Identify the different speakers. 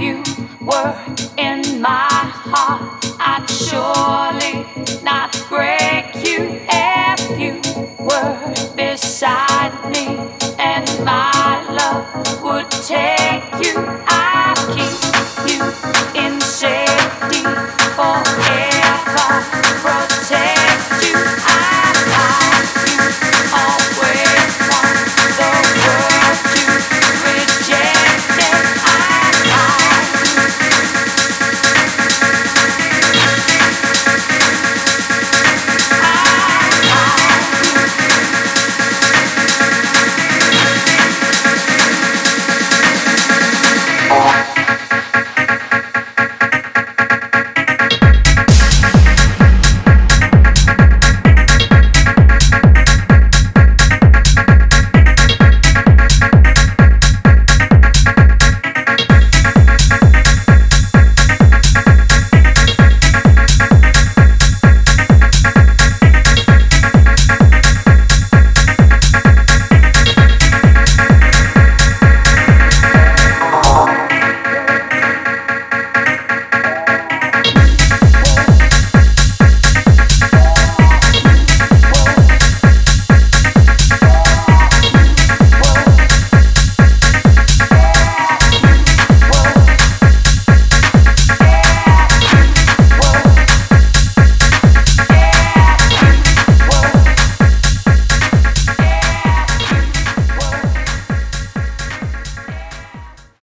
Speaker 1: you were in my heart, I'd surely not break you. If you were beside me, and my love